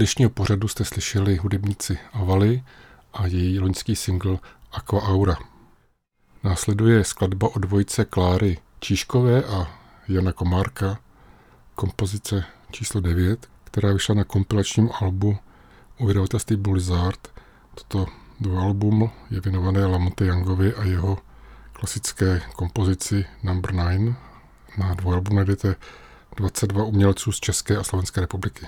Dnešního pořadu jste slyšeli hudebníci Avali a její loňský single Aqua Aura. Následuje skladba od dvojice Kláry Číškové a Jana Komárka, kompozice číslo 9, která vyšla na kompilačním albu u vydavatelství Blizzard. Toto album je věnované Lamonte Youngovi a jeho klasické kompozici Number 9. Na dvojalbu najdete 22 umělců z České a Slovenské republiky.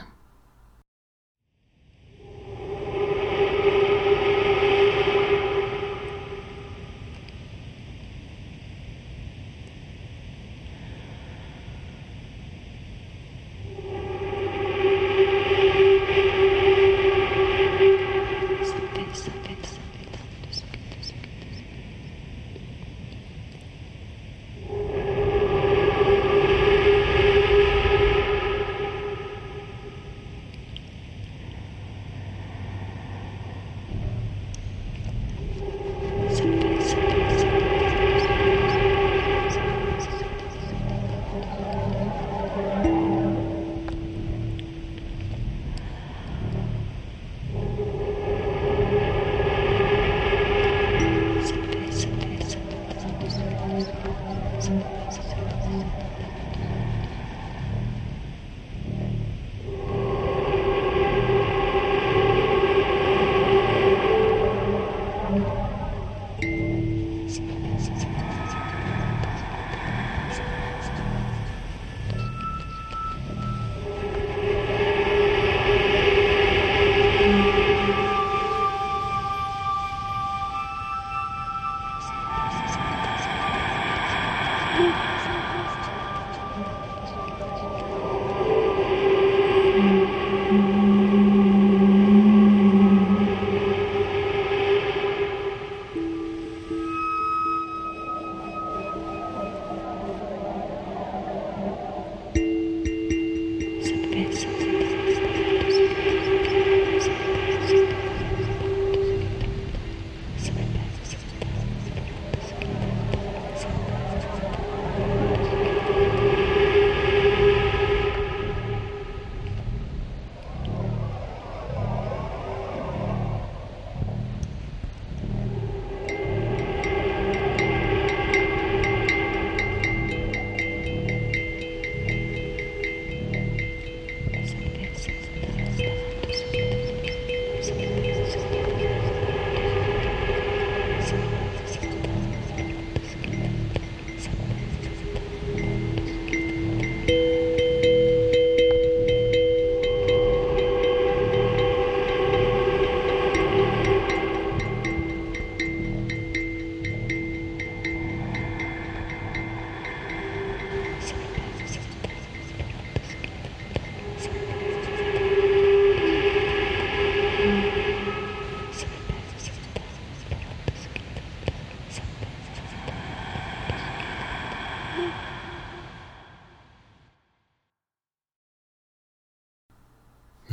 什么。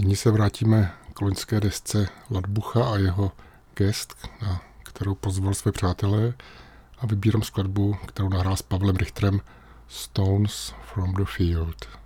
Nyní se vrátíme k loňské desce Ladbucha a jeho gest, na kterou pozval své přátelé a vybírám skladbu, kterou nahrál s Pavlem Richterem Stones from the Field.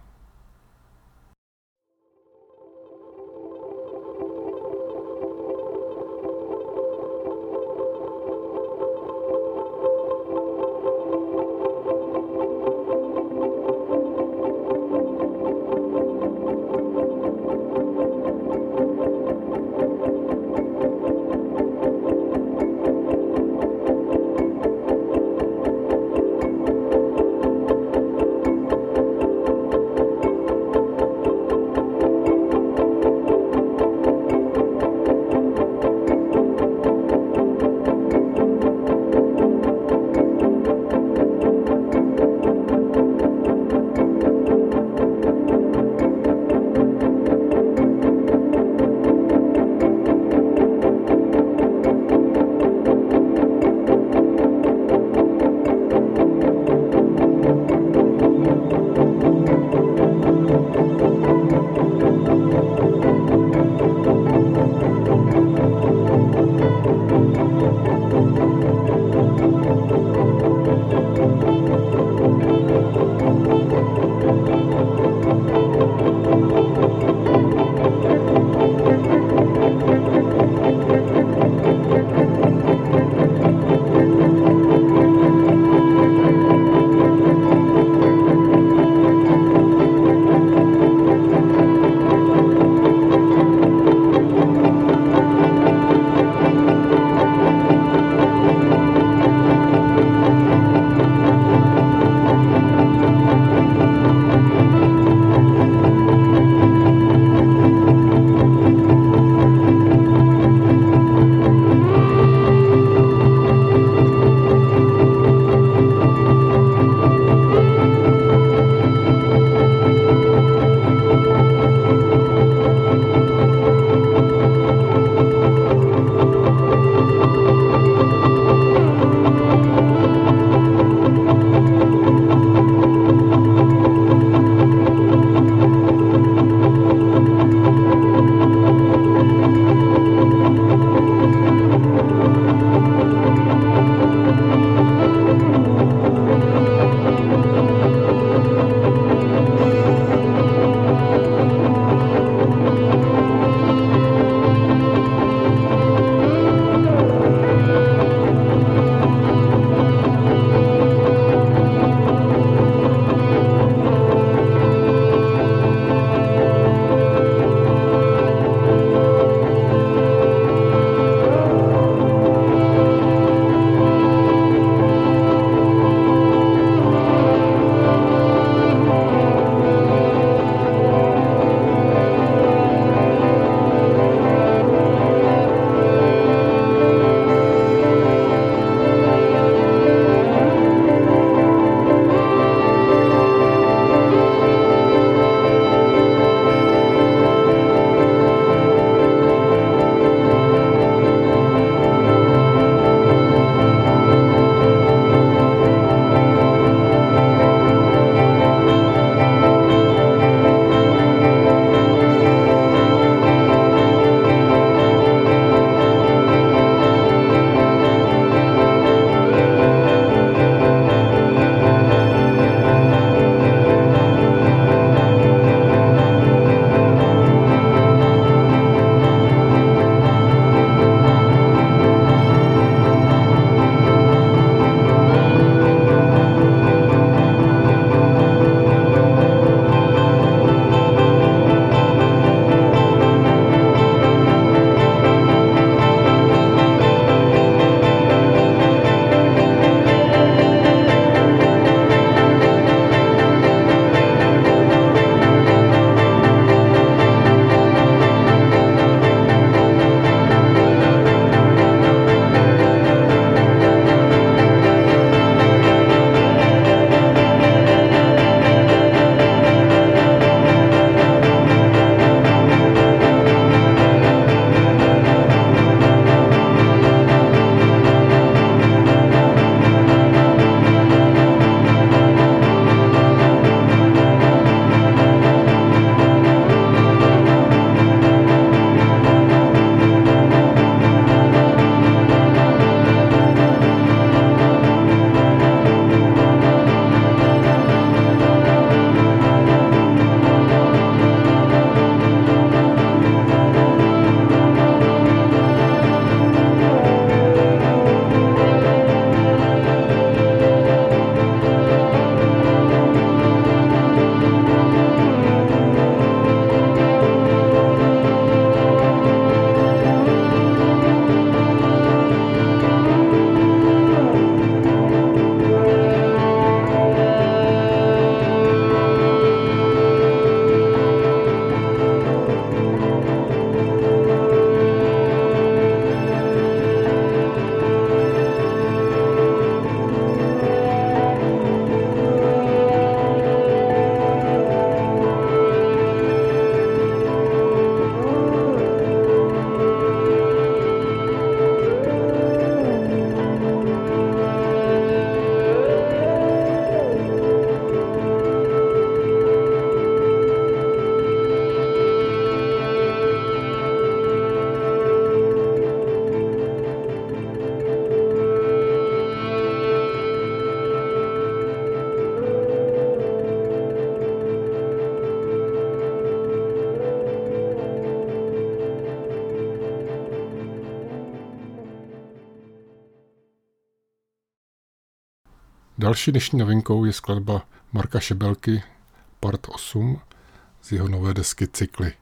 Další dnešní novinkou je skladba Marka Šebelky Part 8 z jeho nové desky Cykly.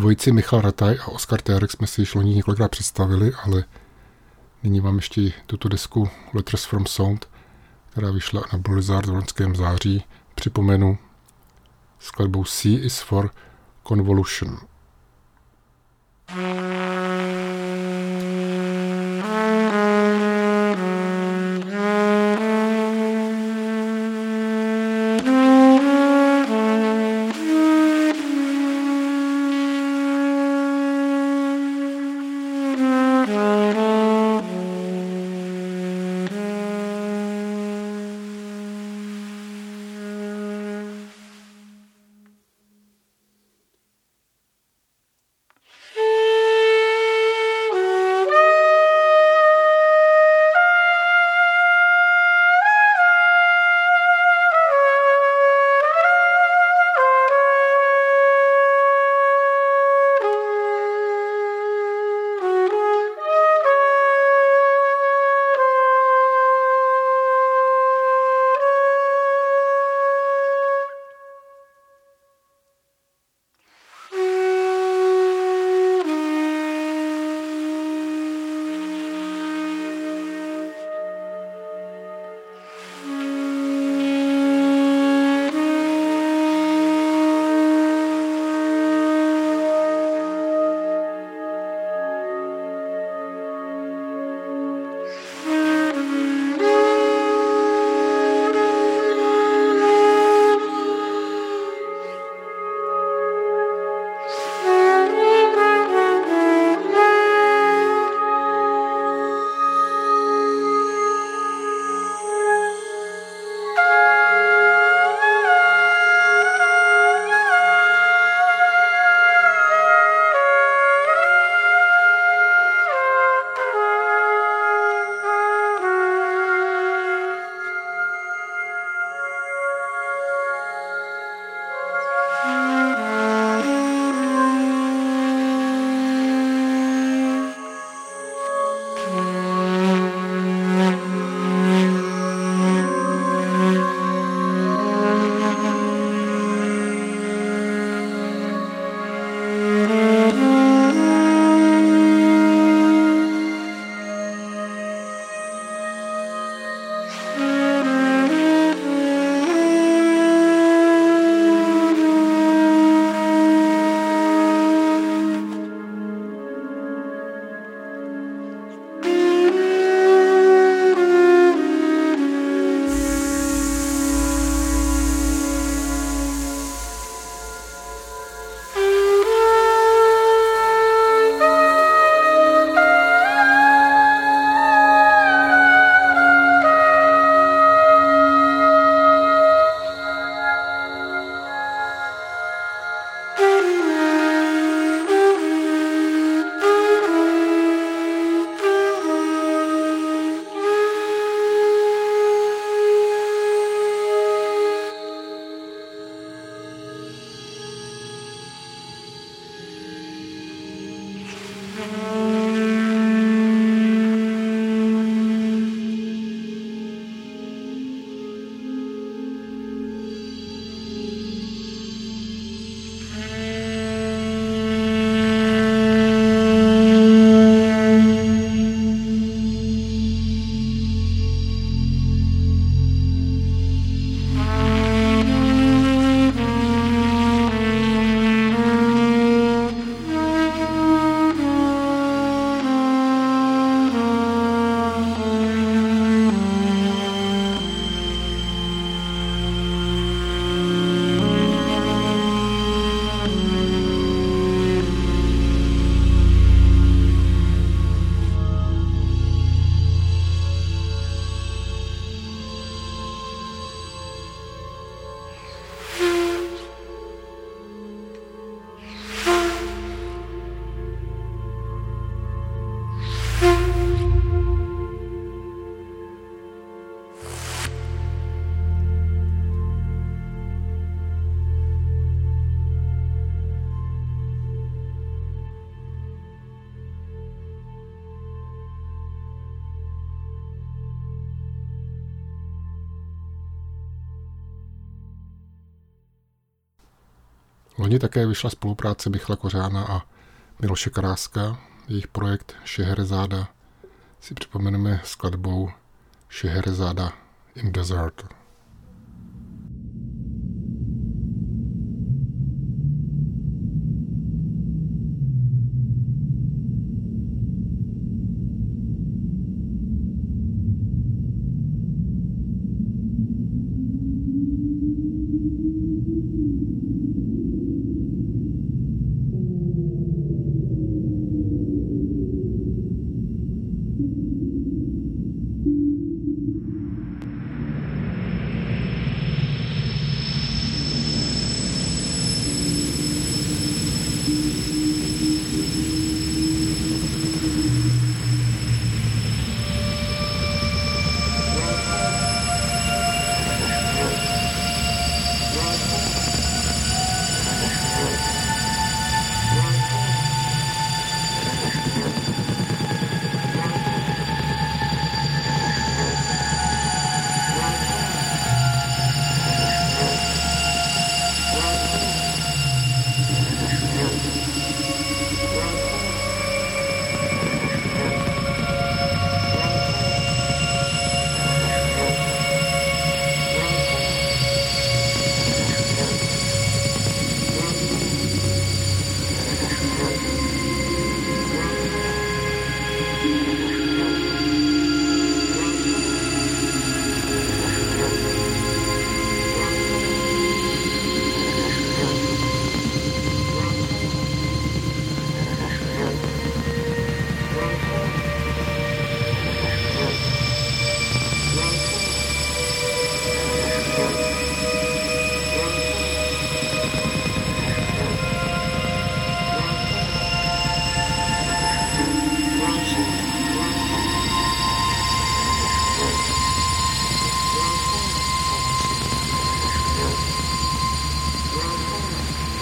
Dvojici Michal Rataj a Oskar Térek jsme si již loni několikrát představili, ale nyní mám ještě tuto desku Letters from Sound, která vyšla na Blizzard v loňském září. Připomenu skladbou C is for Convolution. Loni také vyšla spolupráce Michala Kořána a Miloše Karáska. Jejich projekt Šeherezáda si připomeneme skladbou Šeherezáda in Desert.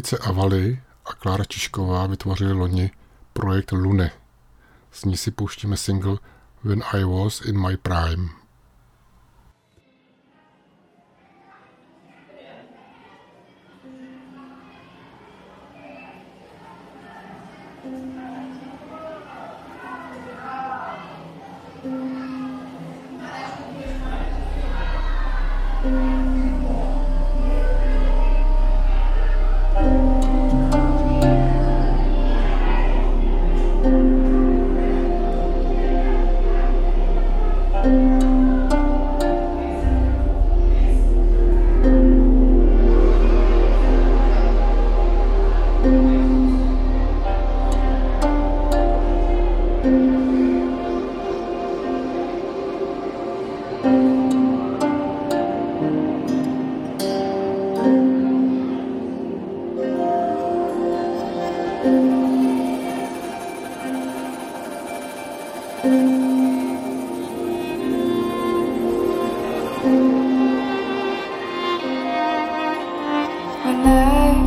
Dvojice Avaly a Klára Čišková vytvořili loni projekt Lune. Z ní si pouštíme single When I Was in My Prime.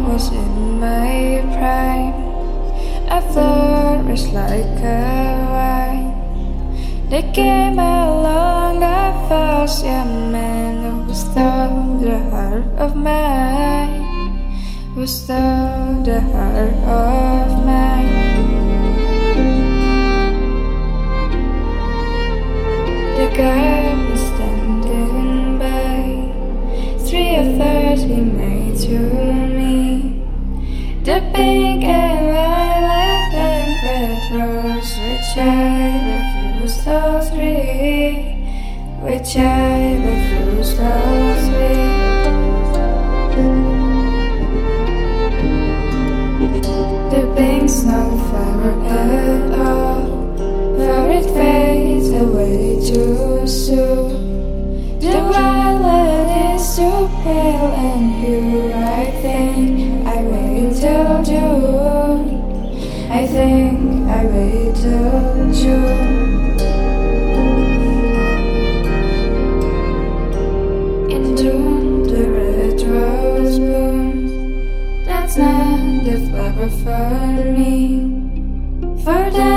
Was in my prime. I flourished like a vine. They came along, I felt young man who stole the heart of mine. Who stole the heart of mine. The The pink and violet and red rose, which I refused all three. Which I refused all three. The pink snowflower at all. For it fades away too soon. The violet is too pale and you, I think Think I wait till June. In the red rose blooms. That's not the flower for me. For then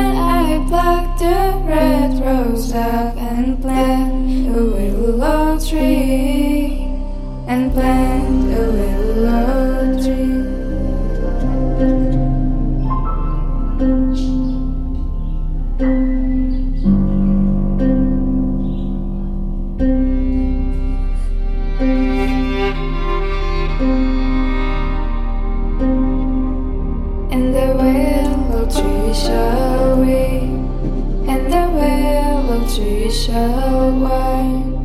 tree shall wipe.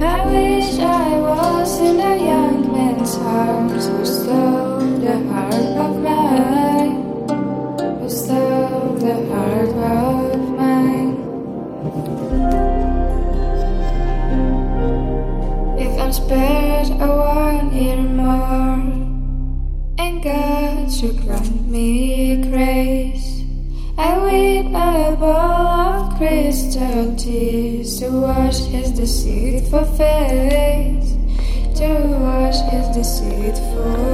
I wish I was in a young man's arms who stole the heart of mine, who stole the heart of mine. If I'm spared a one year more. And God should grant me crystal tears to wash his deceitful face, to wash his deceitful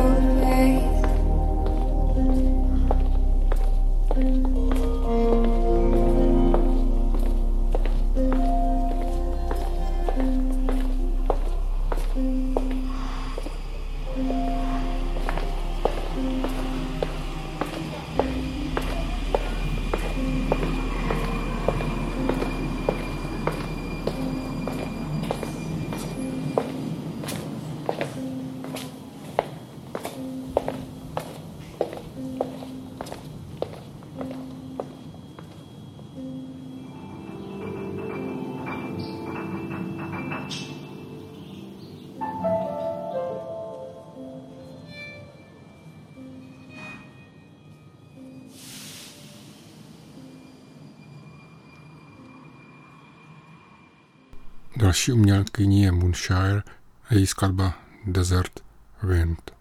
Další umělkyní je Moonshire a její skladba Desert Wind.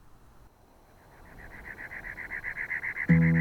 Night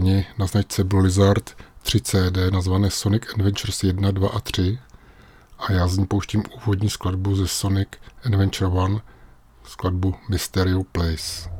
loni na značce Blizzard 3 CD nazvané Sonic Adventures 1, 2 a 3 a já z ní pouštím úvodní skladbu ze Sonic Adventure 1, skladbu Mysterio Place.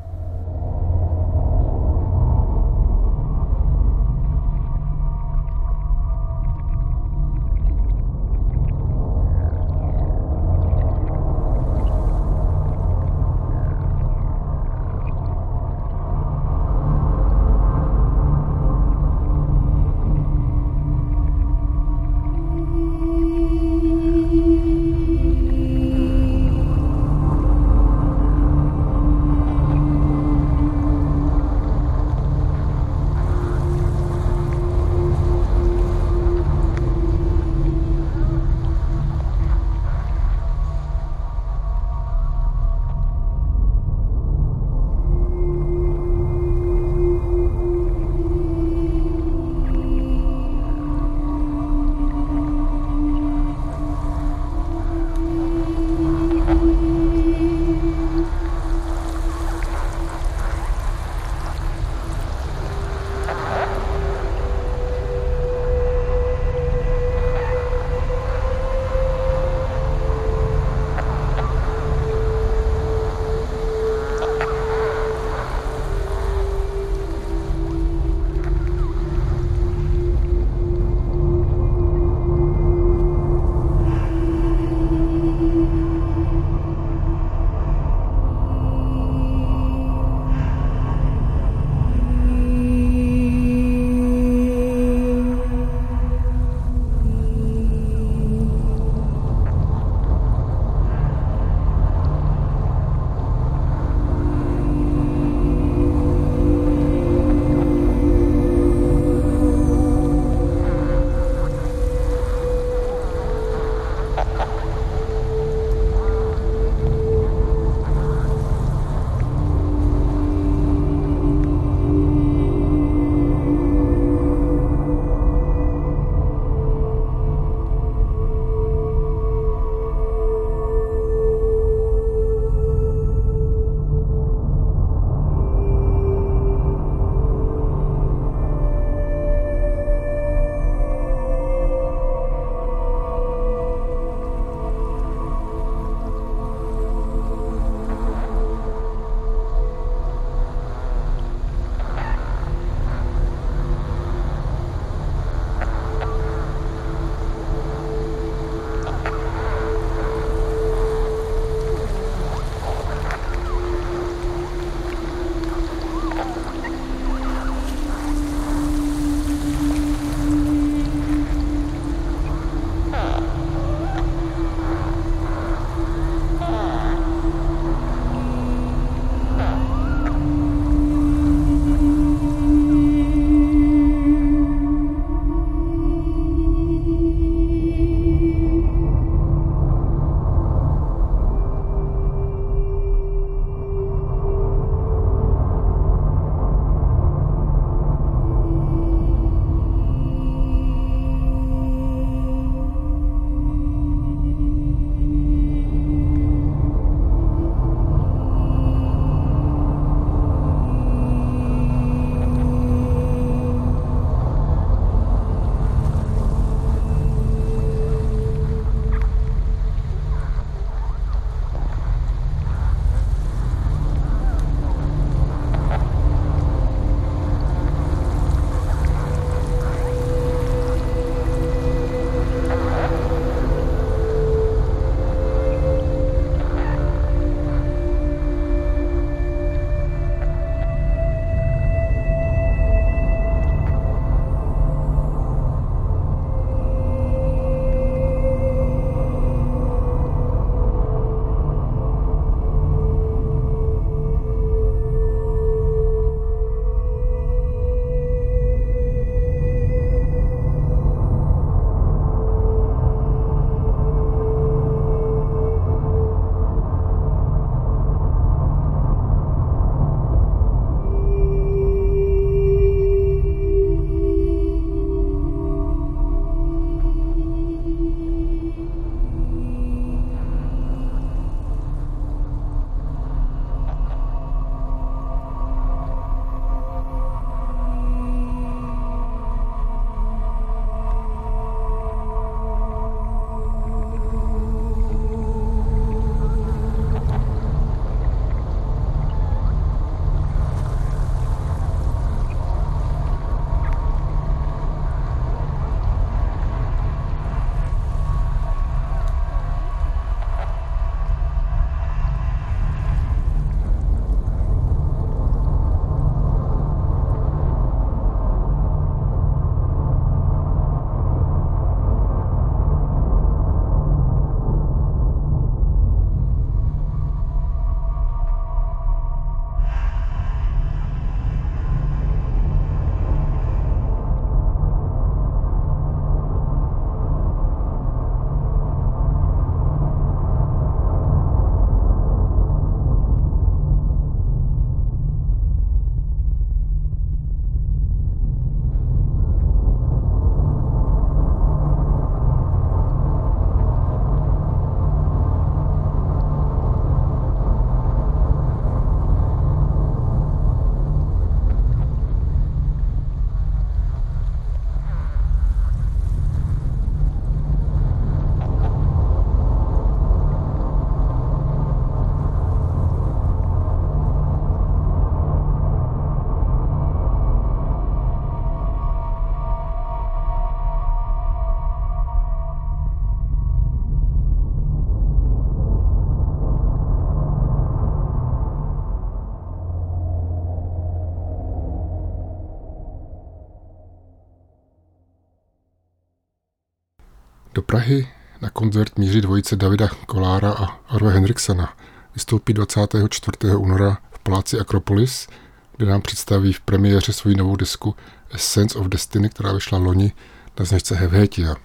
Prahy na koncert míří dvojice Davida Kolára a Arve Henriksena. Vystoupí 24. února v Paláci Akropolis, kde nám představí v premiéře svoji novou desku Essence of Destiny, která vyšla loni na značce Hevhetia.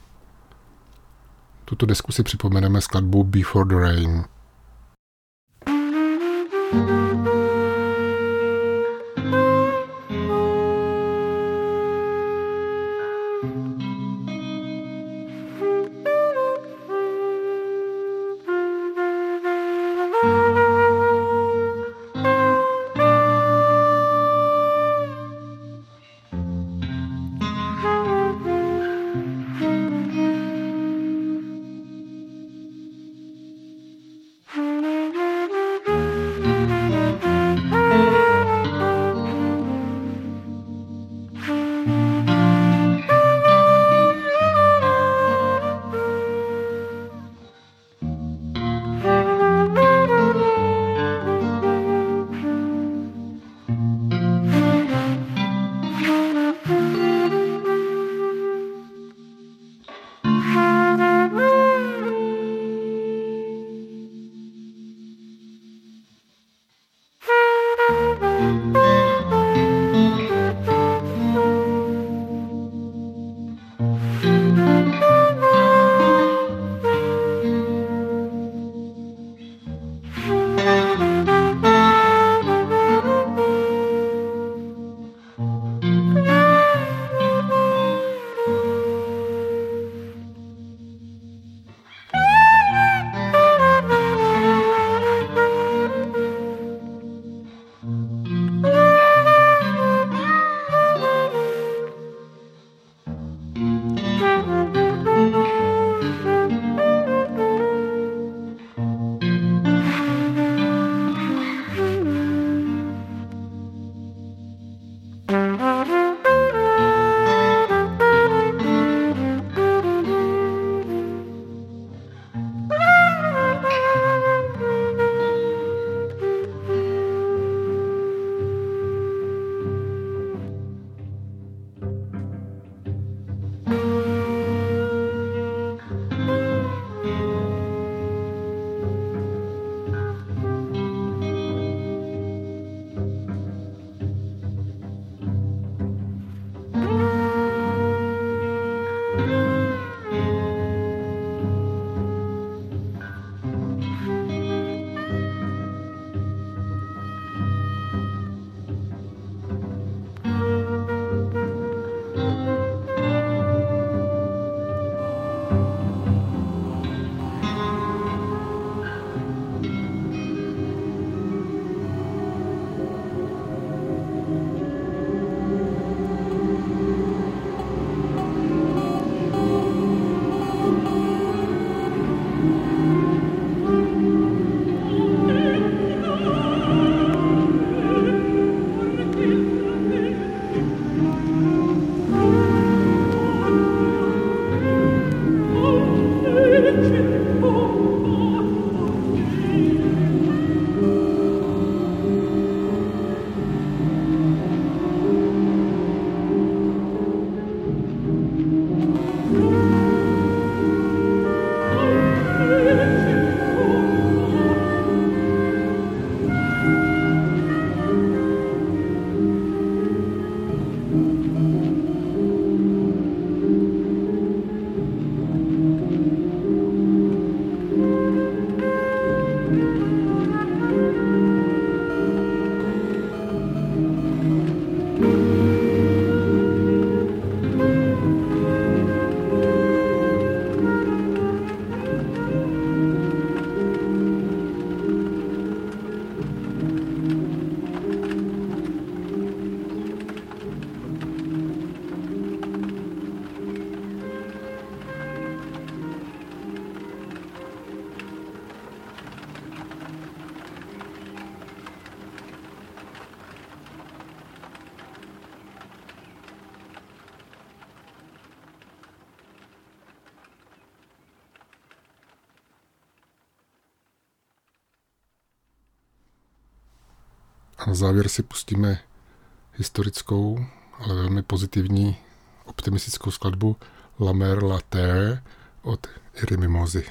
Tuto desku si připomeneme skladbou Before the Rain. thank you na závěr si pustíme historickou, ale velmi pozitivní, optimistickou skladbu La Mer La Terre od Iry Mimozy.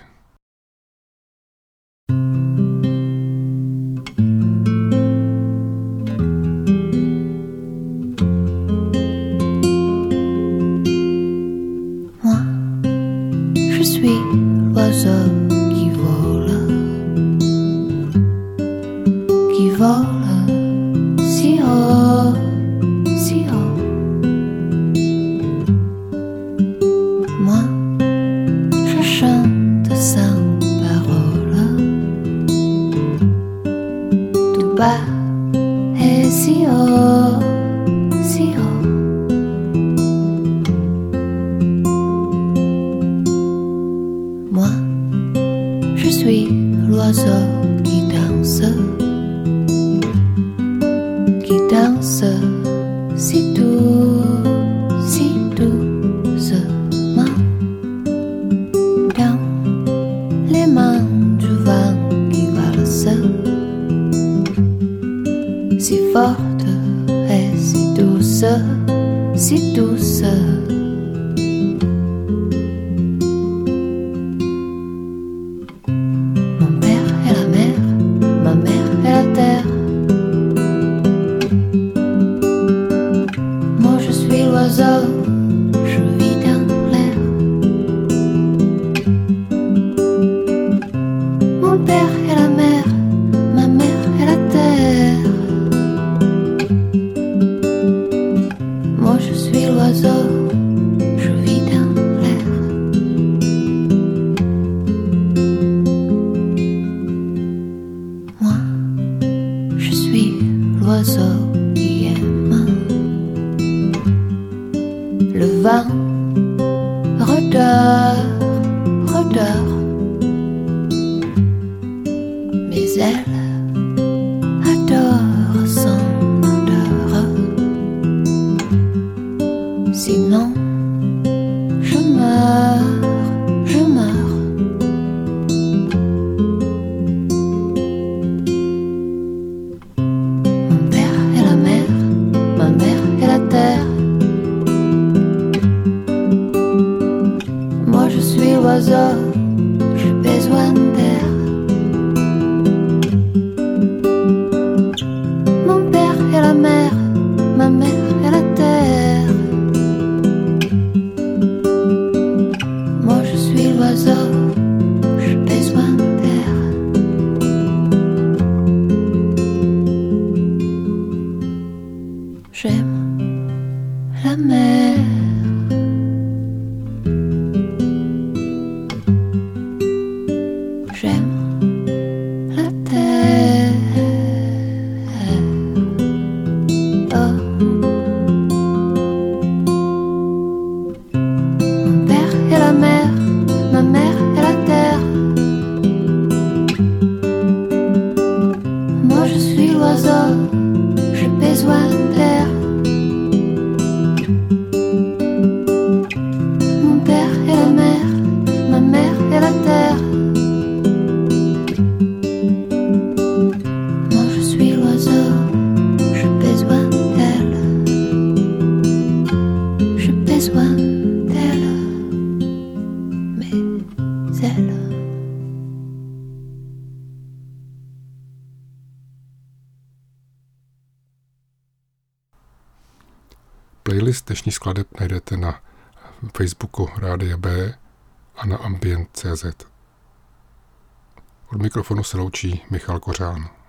Mikrofonu se loučí Michal Kořán.